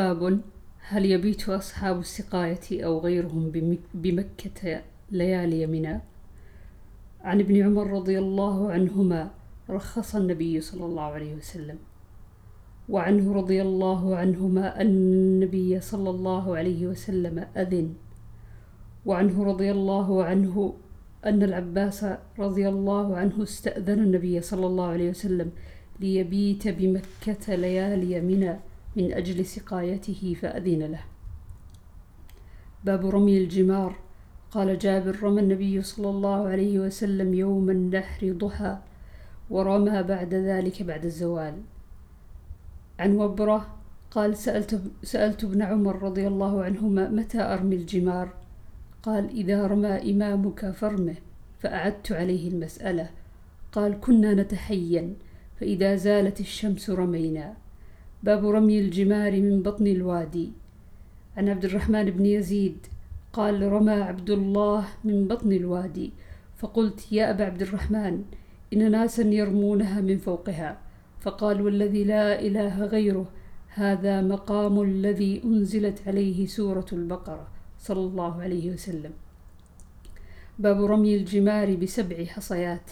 باب هل يبيت أصحاب السقاية أو غيرهم بمك- بمكة ليالي منى عن ابن عمر رضي الله عنهما رخص النبي صلى الله عليه وسلم وعنه رضي الله عنهما أن النبي صلى الله عليه وسلم أذن وعنه رضي الله عنه أن العباس رضي الله عنه استأذن النبي صلى الله عليه وسلم ليبيت بمكة ليالي منى من أجل سقايته فأذن له. باب رمي الجمار. قال جابر رمى النبي صلى الله عليه وسلم يوم النحر ضحى ورمى بعد ذلك بعد الزوال. عن وبرة قال سألت, سألت ابن عمر رضي الله عنهما متى أرمي الجمار؟ قال إذا رمى إمامك فرمه فأعدت عليه المسألة. قال كنا نتحين فإذا زالت الشمس رمينا. باب رمي الجمار من بطن الوادي. عن عبد الرحمن بن يزيد قال رمى عبد الله من بطن الوادي. فقلت يا أبا عبد الرحمن إن ناسا يرمونها من فوقها. فقال والذي لا إله غيره هذا مقام الذي أنزلت عليه سورة البقرة. صلى الله عليه وسلم. باب رمي الجمار بسبع حصيات.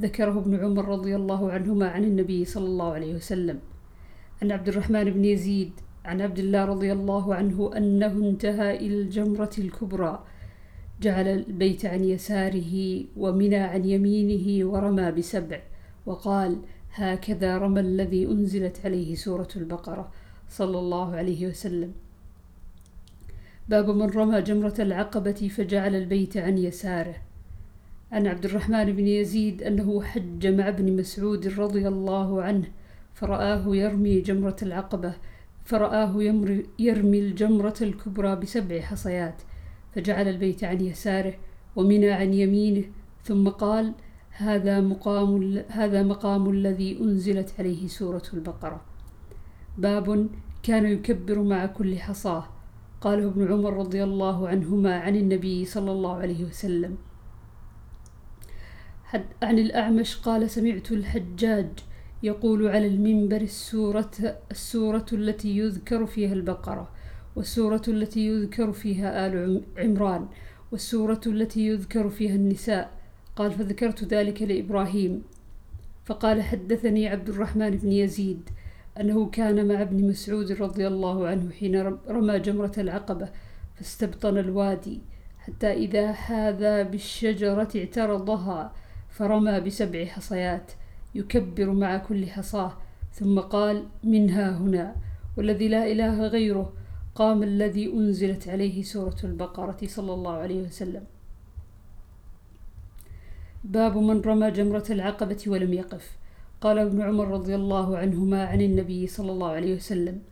ذكره ابن عمر رضي الله عنهما عن النبي صلى الله عليه وسلم. عن عبد الرحمن بن يزيد عن عبد الله رضي الله عنه أنه انتهى إلى الجمرة الكبرى جعل البيت عن يساره ومنى عن يمينه ورمى بسبع وقال هكذا رمى الذي أنزلت عليه سورة البقرة صلى الله عليه وسلم. باب من رمى جمرة العقبة فجعل البيت عن يساره عن عبد الرحمن بن يزيد أنه حج مع ابن مسعود رضي الله عنه فرآه يرمي جمرة العقبة فرآه يرمي الجمرة الكبرى بسبع حصيات فجعل البيت عن يساره ومنى عن يمينه ثم قال هذا مقام هذا مقام الذي أنزلت عليه سورة البقرة. باب كان يكبر مع كل حصاة. قاله ابن عمر رضي الله عنهما عن النبي صلى الله عليه وسلم. عن الأعمش قال سمعت الحجاج يقول على المنبر السورة, السورة التي يذكر فيها البقرة والسورة التي يذكر فيها آل عمران والسورة التي يذكر فيها النساء. قال فذكرت ذلك لإبراهيم. فقال حدثني عبد الرحمن بن يزيد أنه كان مع ابن مسعود رضي الله عنه حين رمى جمرة العقبة فاستبطن الوادي حتى إذا حاذى بالشجرة اعترضها فرمى بسبع حصيات. يكبر مع كل حصاه ثم قال منها هنا؟ والذي لا إله غيره. قام الذي أنزلت عليه سورة البقرة صلى الله عليه وسلم. باب من رمى جمرة العقبة ولم يقف. قال ابن عمر رضي الله عنهما عن النبي صلى الله عليه وسلم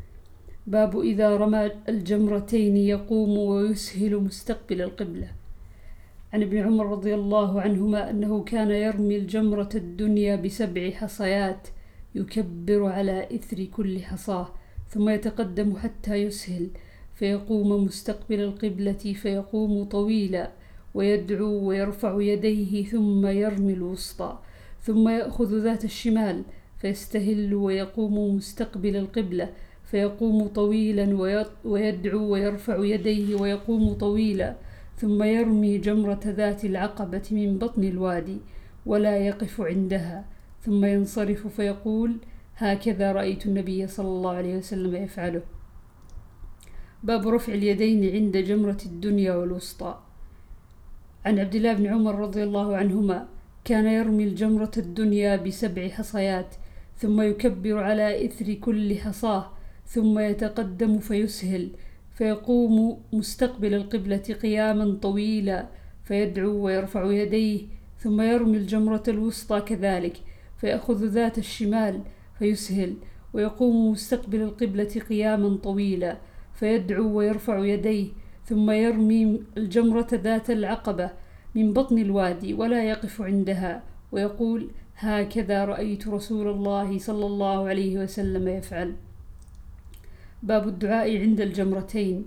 باب إذا رمى الجمرتين يقوم ويسهل مستقبل القبلة. عن ابن عمر رضي الله عنهما أنه كان يرمي الجمرة الدنيا بسبع حصيات يكبر على إثر كل حصاة ثم يتقدم حتى يسهل فيقوم مستقبل القبلة فيقوم طويلا ويدعو ويرفع يديه ثم يرمي الوسطى ثم يأخذ ذات الشمال فيستهل ويقوم مستقبل القبلة فيقوم طويلا ويدعو ويرفع يديه ويقوم طويلا ثم يرمي جمرة ذات العقبة من بطن الوادي ولا يقف عندها ثم ينصرف فيقول هكذا رأيت النبي صلى الله عليه وسلم يفعله. باب رفع اليدين عند جمرة الدنيا والوسطى. عن عبد الله بن عمر رضي الله عنهما كان يرمي الجمرة الدنيا بسبع حصيات ثم يكبر على إثر كل حصاة ثم يتقدم فيسهل فيقوم مستقبل القبلة قياما طويلا فيدعو ويرفع يديه ثم يرمي الجمرة الوسطى كذلك فيأخذ ذات الشمال فيسهل ويقوم مستقبل القبلة قياما طويلا فيدعو ويرفع يديه ثم يرمي الجمرة ذات العقبة من بطن الوادي ولا يقف عندها ويقول هكذا رأيت رسول الله صلى الله عليه وسلم يفعل. باب الدعاء عند الجمرتين.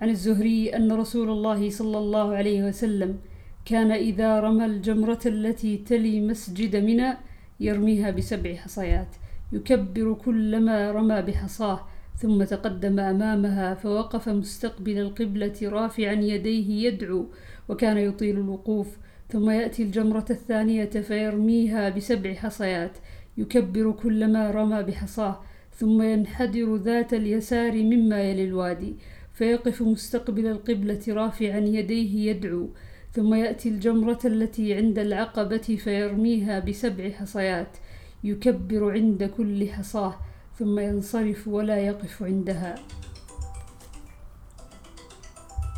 عن الزهري أن رسول الله صلى الله عليه وسلم كان إذا رمى الجمرة التي تلي مسجد منى يرميها بسبع حصيات يكبر كلما رمى بحصاه ثم تقدم أمامها فوقف مستقبل القبلة رافعا يديه يدعو وكان يطيل الوقوف ثم يأتي الجمرة الثانية فيرميها بسبع حصيات يكبر كلما رمى بحصاه ثم ينحدر ذات اليسار مما يلي الوادي فيقف مستقبل القبلة رافعا يديه يدعو ثم يأتي الجمرة التي عند العقبة فيرميها بسبع حصيات يكبر عند كل حصاة ثم ينصرف ولا يقف عندها.